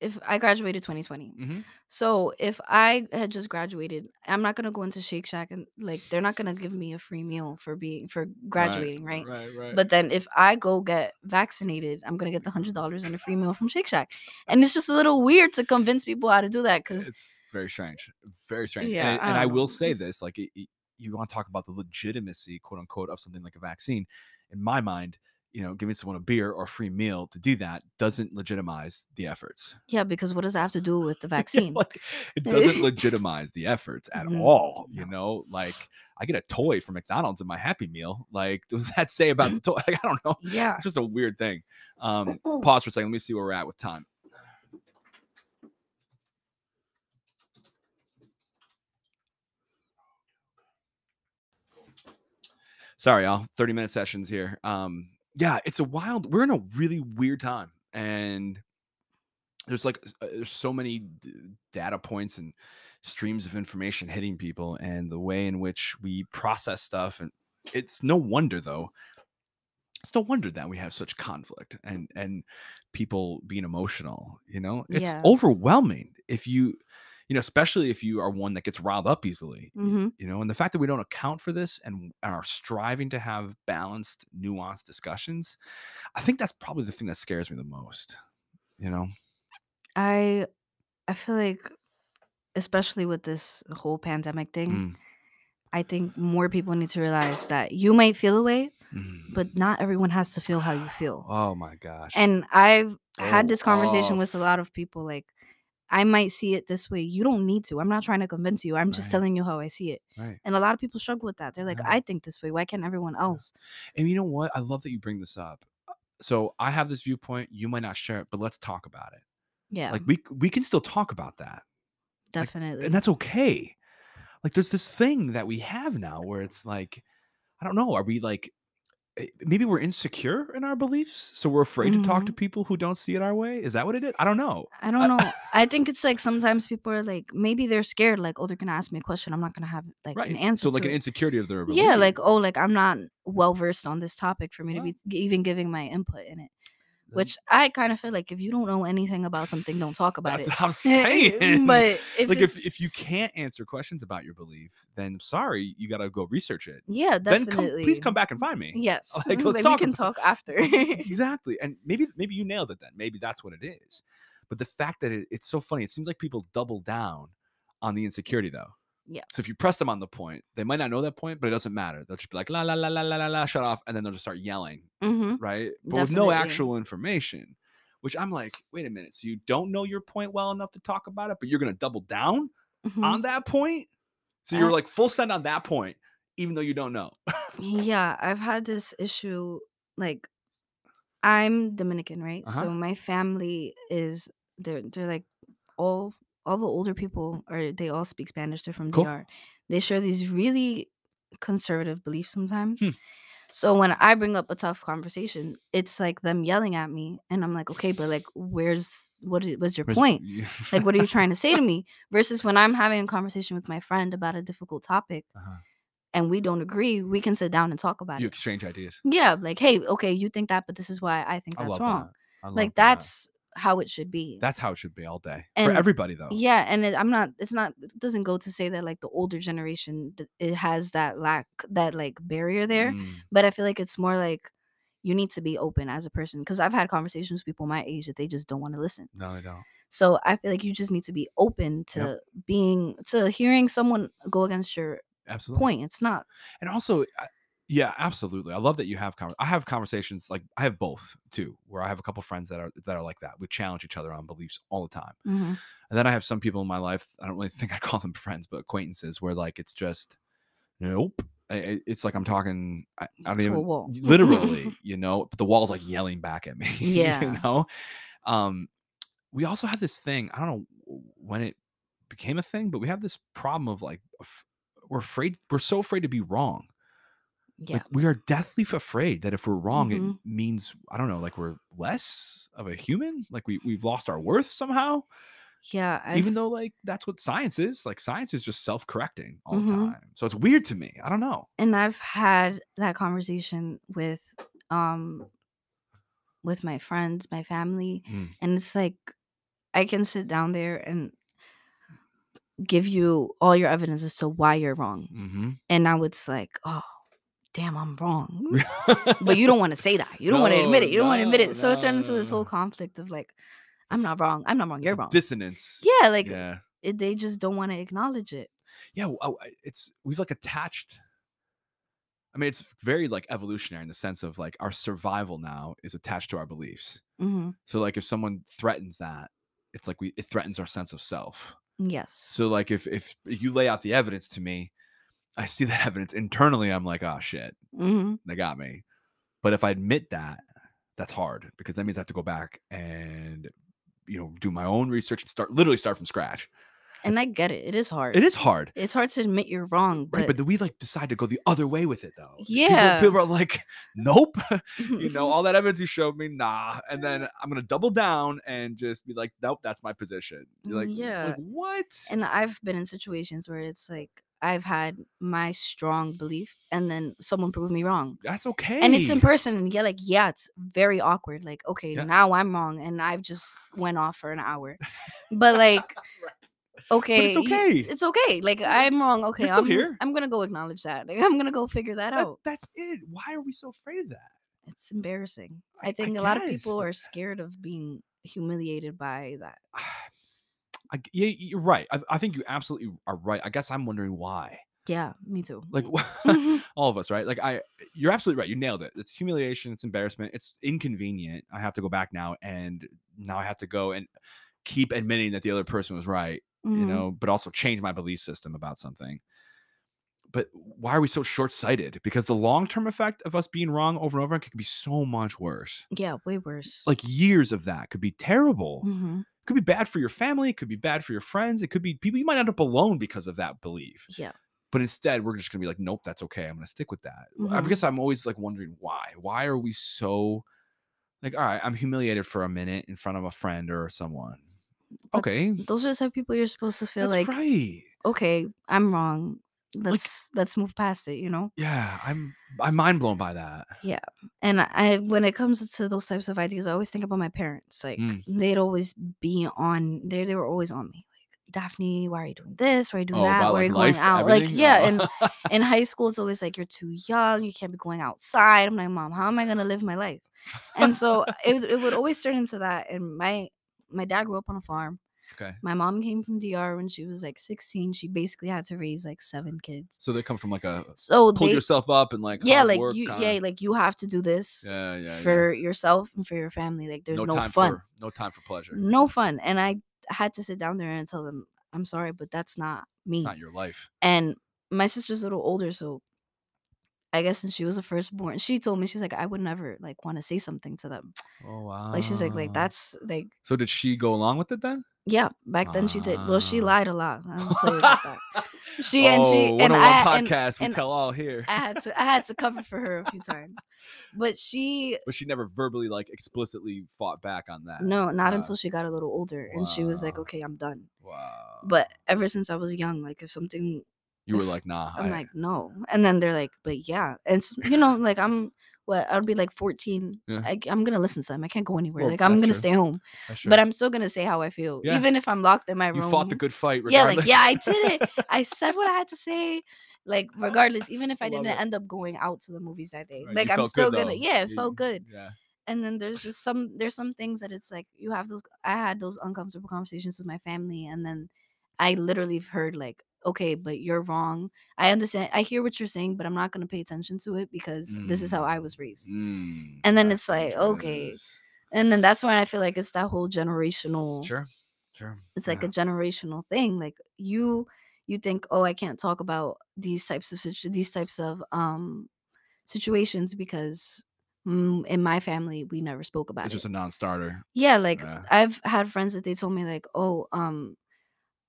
if I graduated 2020,
Mhm.
So if I had just graduated, I'm not gonna go into Shake Shack and like they're not gonna give me a free meal for being for graduating, right?
Right, right.
But then if I go get vaccinated, I'm gonna get the hundred dollars and a free meal from Shake Shack, and it's just a little weird to convince people how to do that because
it's very strange. Very strange.
Yeah,
and,
I
and I will say this: like, it, it- you want to talk about the legitimacy, quote unquote, of something like a vaccine. In my mind, you know, giving someone a beer or a free meal to do that doesn't legitimize the efforts.
yeah, because what does that have to do with the vaccine?
like, it doesn't legitimize the efforts at
Mhm.
all. You know, like I get a toy from McDonald's in my Happy Meal. Like, does that say about the toy? Like, I don't know.
yeah,
It's just a weird thing. Um, pause for a second. Let me see where we're at with time. Sorry, y'all. 30 minute sessions here. Um, yeah, it's a wild, we're in a really weird time. And there's like, uh, there's so many d- data points and streams of information hitting people and the way in which we process stuff. And it's no wonder, though, it's no wonder that we have such conflict and and people being emotional you know it's
Yeah.
overwhelming if you you know especially if you are one that gets riled up easily
hmm
you know and the fact that we don't account for this and are striving to have balanced nuanced discussions i think that's probably the thing that scares me the most you know
I I feel like especially with this whole pandemic thing,
Mm,
I think more people need to realize that you might feel a way,
Mm.
but not everyone has to feel how you feel.
oh my gosh.
And I've had this conversation with a lot of people like I might see it this way. You don't need to. I'm not trying to convince you. I'm just telling you how I see it.
right.
And a lot of people struggle with that. They're like,
Yeah.
I think this way. Why can't everyone else?
And you know what? I love that you bring this up. Uh, so I have this viewpoint. You might not share it, but let's talk about it.
Yeah,
Like we we can still talk about that,
definitely.
and that's okay. Like there's this thing that we have now where it's like, I don't know. Are we like, Eh, maybe we're insecure in our beliefs, so we're afraid to talk to mm-hmm. people who don't see it our way? Is that what it is? I don't know.
I don't know. I think it's like sometimes people are like, maybe they're scared, like, oh, they're gonna ask me a question. I'm not gonna have like
Right.
an answer.
So like an
it.
insecurity of their
yeah, like oh, like I'm not well versed on this topic for me to be even giving my input in it.
Then
Which I kind of feel like if you don't know anything about something, don't talk about
that's
it.
what I'm eh, eh, saying.
but if
like if if you can't answer questions about your belief, then sorry, you got to go research it.
yeah,
Then
definitely.
come, please come back and find me.
Yes,
Like, let's
we
talk
can
about
talk after.
exactly. And maybe maybe you nailed it then. Maybe that's what it is. But the fact that it, it's so funny, it seems like people double down on the insecurity though.
Yeah.
So if you press them on the point, they might not know that point, but it doesn't matter. They'll just be like la la la la la la la, shut off, and then they'll just start yelling,
hmm
right? But with no actual information. Which I'm like, wait a minute. So you don't know your point well enough to talk about it, but you're gonna double down
hmm
on that point. So you're
Uh,
like full send on that point, even though you don't know.
Yeah, I've had this issue. Like, I'm Dominican, right?
Uh-huh.
So my family is they're they're like all all the older people are they all speak Spanish. They're from
Cool.
DR. They share these really conservative beliefs sometimes.
Hmm.
So when I bring up a tough conversation, it's like them yelling at me, and I'm like, okay, but like, where's what i- was your
Where's-
point? Like, what are you trying to say to me? Versus when I'm having a conversation with my friend about a difficult topic
Uh-huh.
and we don't agree, we can sit down and talk about
You
it.
exchange ideas.
Yeah, like, hey, okay, you think that, but this is why I think
I
that's
love
wrong.
that. I
Like
that.
How it should be.
That's how it should be all day for everybody, though.
yeah, and it, I'm not. It's not. It doesn't go to say that like the older generation it has that lack that like barrier there.
Mm,
But I feel like it's more like you need to be open as a person because I've had conversations with people my age that they just don't want to listen.
no, they don't.
So I feel like you just need to be open to being to hearing someone go against your
Absolutely.
point. It's not.
And also, yeah, absolutely. I love that you have. Con- I have conversations like I have both too, where I have a couple friends that are that are like that. We challenge each other on beliefs all the time.
Mhm.
And then I have some people in my life. I don't really think I call them friends, but acquaintances, where like it's just nope. It's like I'm talking. I, I don't even literally, you know. But the wall's like yelling back at me.
Yeah.
you know. Um, we also have this thing. I don't know when it became a thing, but we have this problem of like we're afraid. We're so afraid to be wrong.
Yeah.
Like we are deathly afraid that if we're wrong,
Mhm.
it means I don't know, like we're less of a human. Like we we've lost our worth somehow.
yeah. I've,
Even though like that's what science is. Like science is just self correcting all the
Mhm.
time. So it's weird to me. I don't know.
and I've had that conversation with um with my friends, my family,
Mm.
and it's like I can sit down there and give you all your evidence as to why you're wrong.
Mm-hmm.
And now it's like, oh, damn, I'm wrong. but you don't want to say that. You don't want to admit it. You don't want to admit it. So it turns into this whole conflict of like, I'm not wrong. I'm not wrong. You're wrong.
Dissonance.
yeah, like
yeah.
it, they just don't want to acknowledge it.
yeah oh, it's we've like attached i mean it's very like evolutionary in the sense of like our survival now is attached to our beliefs
hmm
so like if someone threatens that it's like we it threatens our sense of self
Yes.
so like if if you lay out the evidence to me i see that evidence internally i'm like oh shit
hmm
they got me but if i admit that that's hard because that means i have to go back and you know do my own research and start literally start from scratch
And
It's-
I get it. It is hard.
it is hard
It's hard to admit you're wrong, but,
Right, but then we like decide to go the other way with it though. People-
Yeah.
people, are like, nope. you know, all that evidence you showed me, nah. And then I'm gonna double down and just be like, nope, that's my position. You're like,
Yeah.
like what?
and I've been in situations where it's like I've had my strong belief, and then someone proved me wrong,
that's okay.
and it's in person, and yeah, like yeah, it's very awkward. Like okay,
Yeah.
now I'm wrong, and I've just went off for an hour, but like okay,
it's
y-
okay.
it's okay. Like I'm wrong. Okay,
still
I'm
here.
I'm gonna go acknowledge that. Like, I'm gonna go figure that
That-
out.
that's it. Why are we so afraid of that?
It's embarrassing.
I-
I think
I
a lot of people are scared of being humiliated by that.
I, yeah, you're right. I, I think you absolutely are right. I guess I'm wondering why.
Yeah, me too.
Like all of us, right? Like I, you're absolutely right. You nailed it. It's humiliation. It's embarrassment. It's inconvenient. I have to go back now, and now I have to go and keep admitting that the other person was right. You
Mhm.
know, but also change my belief system about something. But why are we so short-sighted? Because the long-term effect of us being wrong over and over again could be so much worse.
Yeah, way worse.
Like years of that could be terrible.
Mhm.
It could be bad for your family. It could be bad for your friends. It could be people you might end up alone because of that belief.
Yeah.
But instead, we're just gonna be like, nope, that's okay. I'm gonna stick with that. I
Mhm.
guess I'm always like wondering why. Why are we so like, all right, I'm humiliated for a minute in front of a friend or someone.
But
Okay,
Those are the type of people you're supposed to feel
that's
like,
right.
okay, I'm wrong. Let's let's move past it, you know?
Yeah, I'm I'm mind blown by that. Yeah.
And I when it comes to those types of ideas, I always think about my parents. Like
Mm.
they'd always be on they they were always on me. Like, Dafne, why are you doing this? Why are you doing
Oh,
that?
about
Why are you going out? Like, yeah,
Oh.
and in high school it's always like you're too young, you can't be going outside. I'm like, Mom, how am I gonna live my life? And so it was- it would always turn into that. And my my dad grew up on a farm.
Okay.
My mom came from DR when she was like 16. She basically had to raise like seven kids.
So they come from like a uh,
So
pull
they,
yourself up and like
yeah, like you,
kinda-
yeah, like you have to do this
yeah, yeah, yeah.
for yourself and for your family. Like there's no,
time
fun,
for no time for pleasure.
no fun. And I had to sit down there and tell them, I'm sorry, but that's not me.
It's not your life.
and my sister's a little older, so I guess since she was the firstborn, she told me she's like, I would never like want to say something to them.
Oh wow.
Like she's like, like that's like
So did she go along with it then?
Yeah. Back then she did. Well, she
Ah.
lied a lot. I'll tell you about that. She and she
oh,
and
101
I and
podcast. we
and
tell all here.
I had to I had to cover for her a few times, but she
but she never verbally like explicitly fought back on that.
no, not
Wow.
until she got a little older, and she was like, okay, I'm done.
Wow.
But ever since I was young, like if something
you were like, nah.
I'm
I-
like, no. And then they're like, but yeah. And s you know, like I'm what I'll be like 14.
Yeah.
I, am gonna listen to them. I can't go anywhere.
Well,
like I'm gonna
true.
stay home. But. I'm still gonna say how I feel.
Yeah.
Even if I'm locked in my room.
you fought the good fight.
Yeah, like yeah, I did it. I said what I had to say. Like regardless, even if I,
love
didn't
it.
end up going out to the movies that day.
Right,
Like
you
I'm still
good,
gonna
though.
yeah, it felt good.
Yeah.
And then there's just some there's some things that it's like you have those I had those uncomfortable conversations with my family and then I literally heard like, okay, but you're wrong. I understand I hear what you're saying, but I'm not gonna pay attention to it because this is how I was raised.
Mm,
And then
that's
it's like, okay. And then that's when I feel like it's that whole generational
Sure. Sure.
it's like
yeah.
a generational thing. Like you you think, oh, I can't talk about these types of situ- these types of um situations because mm, in my family we never spoke about
It's
it.
just a non-starter.
Yeah, like
Yeah.
I've had friends that they told me like, "Oh, um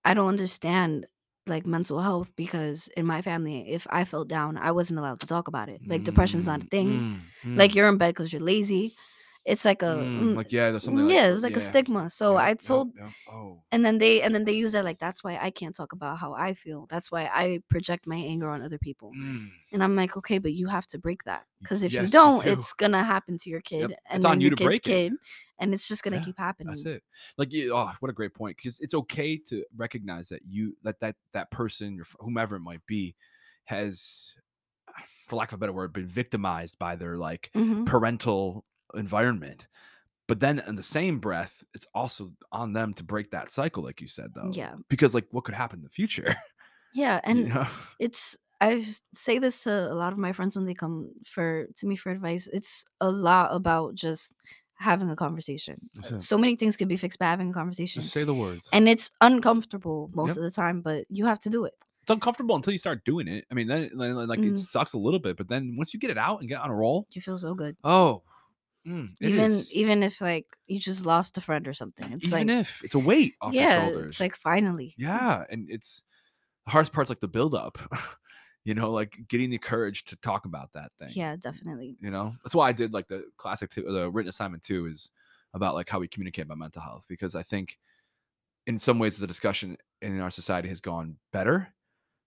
I don't understand like mental health because in my family if I felt down, I wasn't allowed to talk about it. Like depression's not a
Mm,
thing.
mm,
Like
mm,
you're in bed cuz you're lazy. It's like a
mm,
mm,
like yeah, there's something.
yeah,
like,
it was like a stigma. So
yep,
I
yep,
told
yep. Oh.
and then they and then they use that like that's why I can't talk about how I feel. That's why I project my anger on other people.
Mm,
And I'm like, okay, but you have to break that because if
yes,
you
you
don't,
do.
it's gonna happen to your kid, and
It's on you to break it.
kid, and it's just gonna
Yeah,
keep happening.
That's it. Like, oh, what a great point. Because it's okay to recognize that you that that that person, fr- whomever it might be, has, for lack of a better word, been victimized by their like
Mhm.
parental environment. But then, in the same breath, it's also on them to break that cycle, like you said, though.
Yeah,
Because, like, what could happen in the future?
yeah,
you
and
know?
it's I say this to a lot of my friends when they come for to me for advice. It's a lot about just having a conversation. So many things can be fixed by having a conversation,
Just say the words.
and it's uncomfortable most
Yep.
of the time, but you have to do it.
it's uncomfortable until you start doing it. I mean, then, like, it
Mhm.
sucks a little bit, but then once you get it out and get on a roll,
You feel so good.
oh, mm,
even
is.
even if like you just lost a friend or something. It's
even
like
if it's a weight off your shoulders.
it's like finally.
yeah, and it's the hardest part's like the build up. you know, like getting the courage to talk about that thing.
Yeah, definitely.
You know, that's why I did like the classic two, the written assignment too, is about like how we communicate about mental health because I think in some ways the discussion in our society has gone better,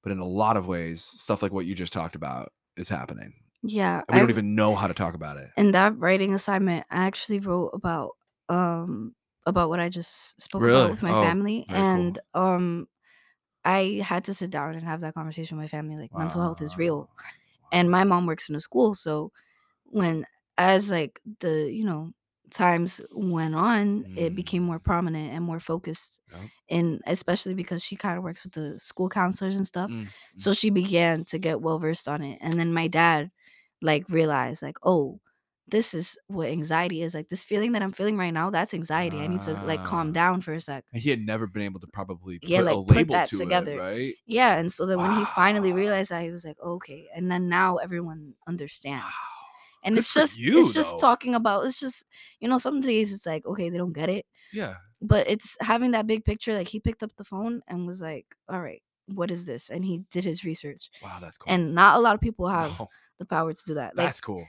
but in a lot of ways, stuff like what you just talked about is happening.
Yeah,
And we don't even know how to talk about it.
in that writing assignment, I actually wrote about um about what I just spoke
Really?
about with my
Oh,
family,
very cool.
and um I had to sit down and have that conversation with my family. Like mental health is real, and my mom works in a school, so when as like the you know times went on, it
Mm.
became more prominent and more focused.
Yep.
And especially because she kind of works with the school counselors and stuff.
Mm,
So she began to get well versed on it. And then my dad like realize like, oh, this is what anxiety is. Like this feeling that I'm feeling right now, that's anxiety. I need to like calm
Ah.
down for a sec.
And he had never been able to probably put
Yeah,
a
like, put that
to
together.
it, right?
Yeah. And so then when he finally realized that, he was like, okay. And then now everyone understands.
Wow.
And
Good
it's just
you,
it's just talking about it's just you know some days it's like okay they don't get it
Yeah.
but it's having that big picture like he picked up the phone and was like all right what is this and he did his research
Wow, that's cool.
and not a lot of people have
No,
the power to do that like
that's cool.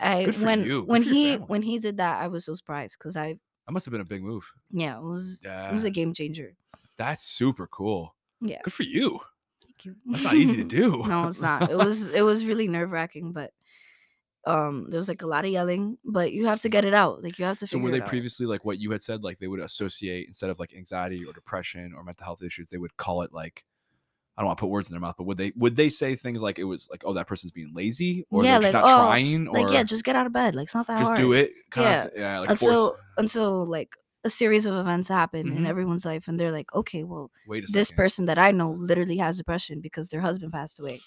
I when
you.
When he
family.
when he did that I was so surprised because I
That must have been a big move.
yeah it was yeah. it was a game changer
That's super cool.
yeah
Good for you.
thank you
That's not easy to do.
no it's not it was it was really nerve wracking but um there was like a lot of yelling but you have to get it out like you have to
So
figure
were they previously like what you had said, like they would associate instead of like anxiety or depression or mental health issues, they would call it like I don't want to put words in their mouth, but would they would they say things like it was like, oh, that person's being lazy or
Yeah,
they're just
like,
not
oh,
trying or
like yeah just get out of bed like it's not that
just
hard
do it? Kind
Yeah.
of, yeah, like
until
force.
until like a series of events happen in
Mhm.
everyone's life and they're like okay well
Wait a
this
second.
person that i know literally has depression because their husband passed away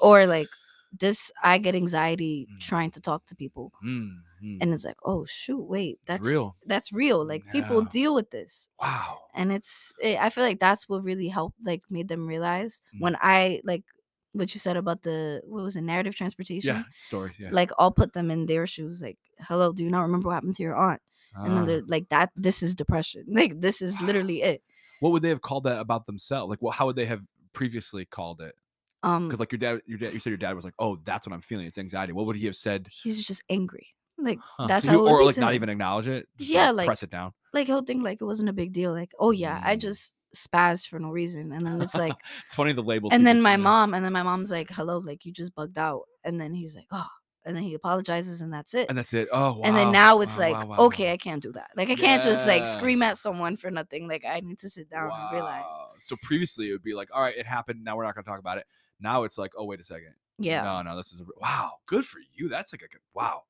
or like this i get anxiety
Mm.
trying to talk to people
Mm, mm,
and it's like oh shoot wait
it's
that's
real.
that's real like people deal with this
Wow.
and it's it, i feel like that's what really helped like made them realize
Mm.
when i like what you said about the what was it narrative transportation
Yeah. Story. Yeah.
like i'll put them in their shoes like hello do you not remember what happened to your aunt and then
Ah.
they're like that this is depression like this is literally it
what would they have called that about themselves? Like, well, how would they have previously called it?
Um
Because like your dad, your dad, you said your dad was like, "Oh, that's what I'm feeling. It's anxiety." What would he have said?
he's just angry like
Huh.
that's
So
how would
or like not even acknowledge it.
Yeah,
like, press it down.
like he'll think like it wasn't a big deal like oh yeah i
Mm.
just spazzed for no reason and then it's like
it's funny the labels.
and then my mom and then my mom's like hello like you just bugged out and then he's like oh and then he apologizes and that's it
and that's it. Oh, wow.
and then now it's
wow,
like
wow, wow,
okay i can't do that like i can't just like scream at someone for nothing like i need to sit down and realize.
So previously it would be like, all right, it happened. Now we're not going to talk about it. Now it's like, oh, wait a second.
yeah
No, no, this is a, wow. Good for you. That's like a good wow.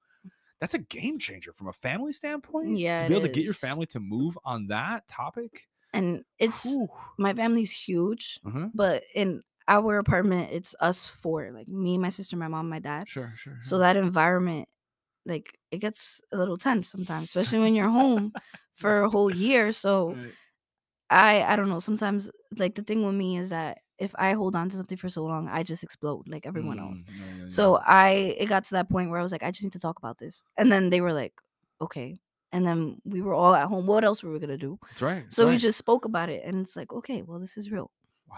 That's a game changer from a family standpoint.
Yeah,
to be able to get your family to move on that topic.
and it's
Whew.
my family's huge
Uh-huh.
but in our apartment it's us four like me my sister my mom my dad
Sure, sure.
so that environment like it gets a little tense sometimes especially when you're home for a whole year so
Right.
i i don't know sometimes like the thing with me is that if i hold on to something for so long i just explode like everyone else
Mm, yeah, yeah,
so i it got to that point where i was like i just need to talk about this and then they were like okay and then we were all at home what else were we gonna do
that's right. that's
so we just spoke about it and it's like okay well this is real
wow.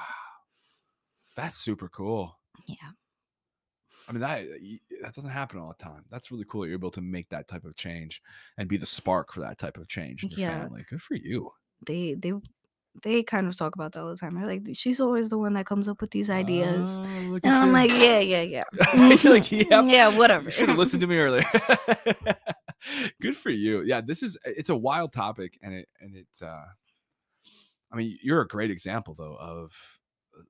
That's super cool.
yeah
I mean that that doesn't happen all the time. That's really cool. that You're able to make that type of change and be the spark for that type of change in your
Yeah.
family. Good for you.
they they they kind of talk about that all the time they're like she's always the one that comes up with these ideas
Oh,
and i'm
you.
like yeah yeah yeah
like, "Yep,
yeah whatever
You should have listened to me earlier. Good for you. Yeah, this is it's a wild topic, and it and it's. uh I mean, you're a great example though of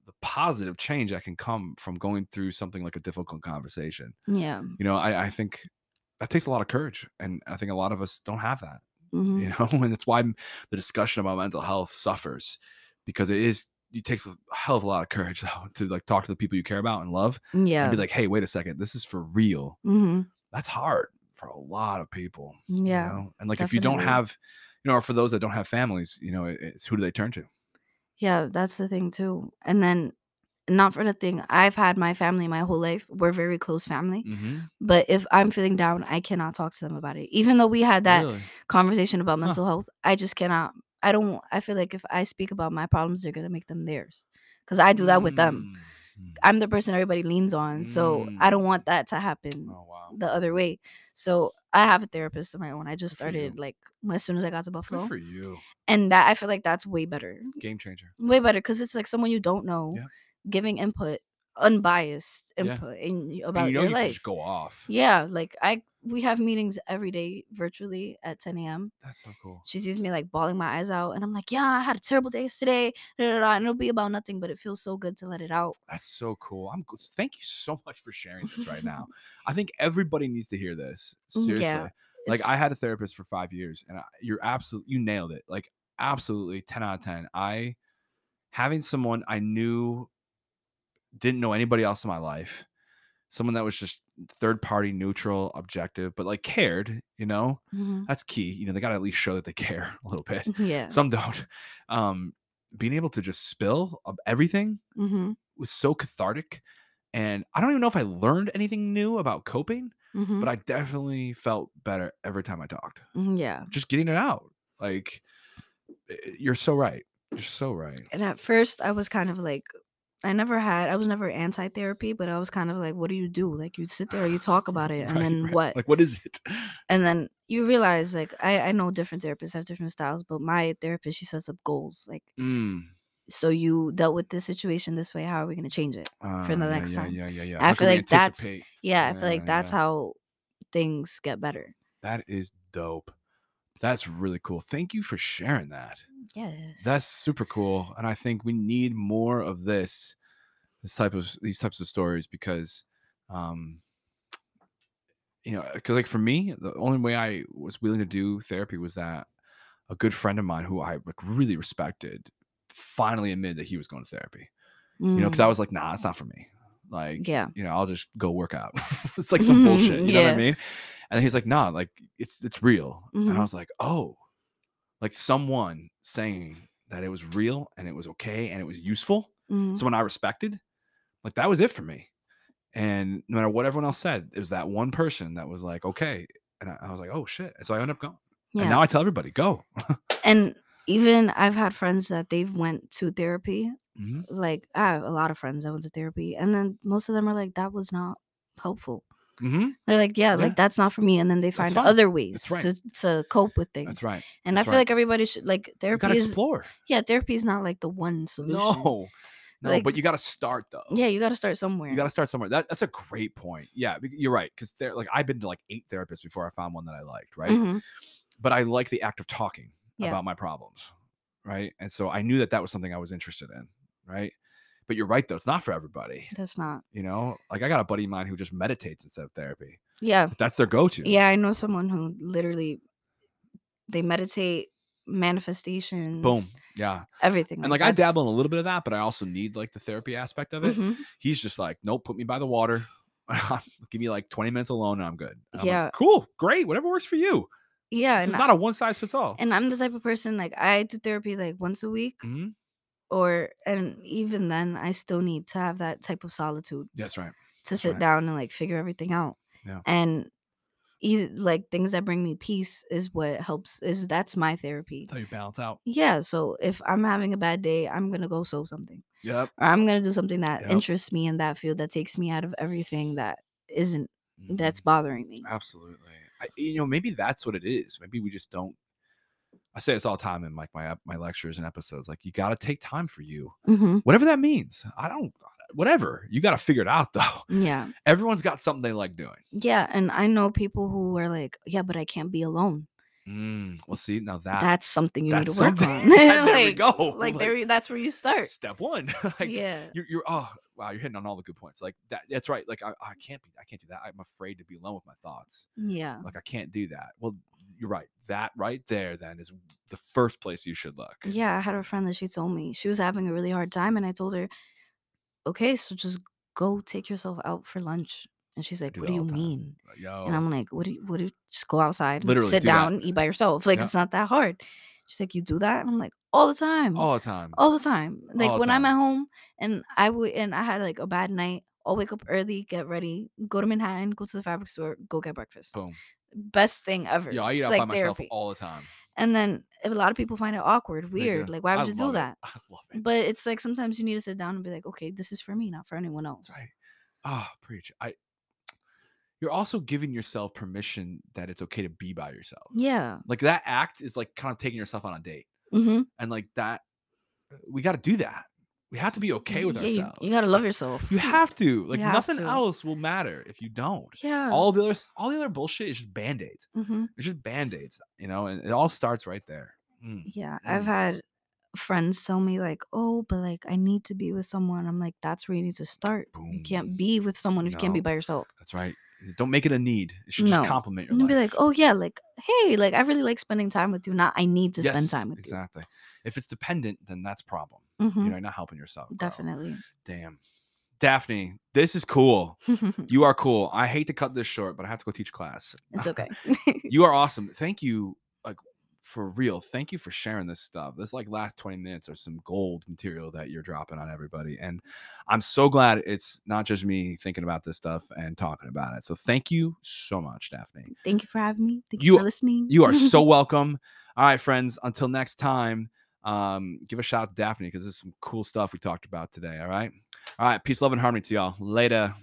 the positive change that can come from going through something like a difficult conversation.
yeah
You know, I, I think that takes a lot of courage, and I think a lot of us don't have that.
Mhm.
You know, and it's why the discussion about mental health suffers because it is. It takes a hell of a lot of courage though, to like talk to the people you care about and love
yeah
and be like, "Hey, wait a second, this is for real."
hmm
that's hard for a lot of people. you
yeah
know? And like if you don't have, you know, or for those that don't have families, you know, it's who do they turn to?
yeah that's the thing too and then not for nothing i've had my family my whole life we're very close family
Mm-hmm.
but if i'm feeling down i cannot talk to them about it even though we had that
really?
conversation about
Huh.
mental health i just cannot i don't i feel like if i speak about my problems they're gonna make them theirs because i do that with them
Mm.
i'm the person everybody leans on so i
Mm.
don't want that to happen
Oh wow.
the other way so i have a therapist of my own i just
Good
started like as soon as i got to
Good
buffalo
for you.
and that i feel like that's way better
Game changer.
way better because it's like someone you don't know
Yeah.
Giving input unbiased
Yeah.
input in, y-
And
about
you know
your
you
life
just go off.
yeah like i we have meetings every day virtually at 10 a.m
That's so cool.
she sees me like bawling my eyes out and i'm like yeah i had a terrible day today da, da, da," and it'll be about nothing but it feels so good to let it out
That's so cool. I'm thank you so much for sharing this right now. I think everybody needs to hear this.
Mm,
Seriously.
yeah,
Like I had a therapist for five years, and I, you're absolutely You nailed it. Like absolutely, ten out of ten. I having someone I knew didn't know anybody else in my life, someone that was just third party, neutral, objective, but like cared. You know,
Mhm.
that's key. You know, they got to at least show that they care a little bit.
yeah.
Some don't. Um, being able to just spill everything
mm-hmm.
was so cathartic, and I don't even know if I learned anything new about coping,
Mm-hmm.
but I definitely felt better every time I talked
yeah.
just getting it out. Like eh, you're so right. You're so right.
And at first, I was kind of like, I never had, I was never anti therapy, but I was kind of like, what do you do? Like, you sit there, you talk about it, and
Right,
then
right.
what?
Like what is it?
and then you realize, like, I, I know different therapists have different styles, but my therapist, she sets up goals. Like,
Mm.
so you dealt with this situation this way. How are we going to change it?
Uh,
the
yeah,
next
yeah,
time.
Yeah, yeah, yeah.
I feel like that's-
anticipate?
Yeah, I feel like that's
yeah.
how things get better.
That is dope. That's really cool. Thank you for sharing that.
Yes.
That's super cool, and I think we need more of this, this type of these types of stories because, um, you know, because like for me, the only way I was willing to do therapy was that a good friend of mine who I like really respected finally admitted that he was going to therapy. You know, because I
Mm,
was like, nah, it's not for me. Like,
Yeah.
you know, I'll just go work out. it's like some bullshit. You know what I mean? And he's like, nah, like it's it's real. And I
Mhm.
was like, oh, like someone saying that it was real and it was okay and it was useful.
mhm.
Someone I respected. Like that was it for me. And no matter what everyone else said, it was that one person that was like, okay. And I, I was like, oh shit. And so I ended up going.
yeah.
And now I tell everybody, go.
and even I've had friends that they've went to therapy.
Mhm.
Like I have a lot of friends that went to therapy, and then most of them are like, "That was not helpful."
Mhm.
They're like, "Yeah,
Yeah.
like that's not for me," and then they find other ways
right.
to to cope with things.
That's right.
And
That's
I feel
right.
like everybody should like
You
therapy is
explore.
yeah, therapy is not like the one solution.
No. No,
Like-
but you got to start though.
Yeah, you got to start somewhere.
You got to start somewhere. That that's a great point. Yeah, you're right. Because there, like, I've been to like eight therapists before I found one that I liked. Right.
Mhm.
But I like the act of talking
Yeah.
about my problems. Right. And so I knew that that was something I was interested in. Right. But you're right though. It's not for everybody.
It's not.
You know, like I got a buddy of mine who just meditates instead of therapy.
Yeah,
That's their go-to.
yeah. I know someone who literally they meditate, manifestations,
Boom. Yeah.
everything.
And like I dabble in a little bit of that, but I also need like the therapy aspect of it.
Mhm.
He's just like, nope, put me by the water. Give me like 20 minutes alone and I'm good. And I'm like,
Yeah.
cool. Great. Whatever works for you.
Yeah, It's
not a one size fits all.
and I'm the type of person like I do therapy like once a week
Mhm.
Or and even then I still need to have that type of solitude
That's right.
to
That's
sit
right.
down and like figure everything out.
Yeah.
And like things that bring me peace is what helps is that's my therapy.
That's how you balance out.
Yeah, so if I'm having a bad day, I'm going to go sew something.
Yep.
Or I'm going to do something that
Yep.
interests me in that field that takes me out of everything that isn't that's
Mhm.
bothering me.
absolutely. I, you know, maybe that's what it is. Maybe we just don't. I say this all the time in like my my lectures and episodes. Like you got to take time for you,
hmm
whatever that means. I don't. Whatever you got to figure it out though.
Yeah.
Everyone's got something they like doing.
Yeah, and I know people who are like, yeah, but I can't be alone.
Mm, well, see now that
that's something you need to work
something.
on.
There we go.
Like,
Like,
there, that's where you start.
step one. like
yeah.
you're, you're oh wow you're hitting on all the good points like that that's right like I, I can't be i can't do that i'm afraid to be alone with my thoughts
Yeah.
like i can't do that well you're right that right there then is the first place you should look
Yeah. I had a friend that she told me she was having a really hard time, and I told her, okay, so just go take yourself out for lunch. And she's like,
do
what do you
time.
mean?
yo
And I'm like, what do you, what do you, just go outside,
Literally
sit
do
down, and eat by yourself. Like,
Yeah.
it's not that hard. She's like, you do that? And I'm like, all the time.
all the time
all the time. Like
the
when I'm at home and I would and I had like a bad night, I'll wake up early, get ready, go to Manhattan, go to the fabric store, go get breakfast.
boom
Best thing ever.
yo i eat
It's
out
like
by myself
therapy.
all the time
And then if a lot of people find it awkward, weird. Like why
I
would you do
it.
that?
i love it
But it's like sometimes you need to sit down and be like, okay, this is for me, not for anyone else.
Right ah preach i you're also giving yourself permission that it's okay to be by yourself
Yeah.
like that act is like kind of taking yourself on a date
Mm-hmm.
and like that we got to do that we have to be okay with
yeah,
ourselves
You, gotta love yourself.
you have to like
have
nothing
to.
else will matter if you don't
Yeah.
all the other all the other bullshit is just band-aids
hmm
it's just band-aids you know and it all starts right there Mm.
Yeah. I've
Mm.
had friends tell me like, oh, but like I need to be with someone. I'm like, that's where you need to start. You can't be with someone if you can't be by yourself.
that's right Don't make it a need. It should
No.
just compliment your
And
life.
be like, oh yeah, like hey, like I really like spending time with you. Not I need to spend time with you.
exactly. If it's dependent, then that's a problem.
you. Mhm,
You know, not helping yourself.
Definitely.
Damn. Dafne, this is cool. You are cool. I hate to cut this short, but I have to go teach class.
it's okay.
you are awesome. Thank you, like for real. Thank you for sharing this stuff. This like last 20 minutes are some gold material that you're dropping on everybody. And I'm so glad it's not just me thinking about this stuff and talking about it. So thank you so much, Dafne.
Thank you for having me. Thank
You-
you for listening.
You are so welcome. All right, friends. Until next time, um, give a shout out to Dafne because this is some cool stuff we talked about today. All right. All right. Peace, love, and harmony to y'all. Later.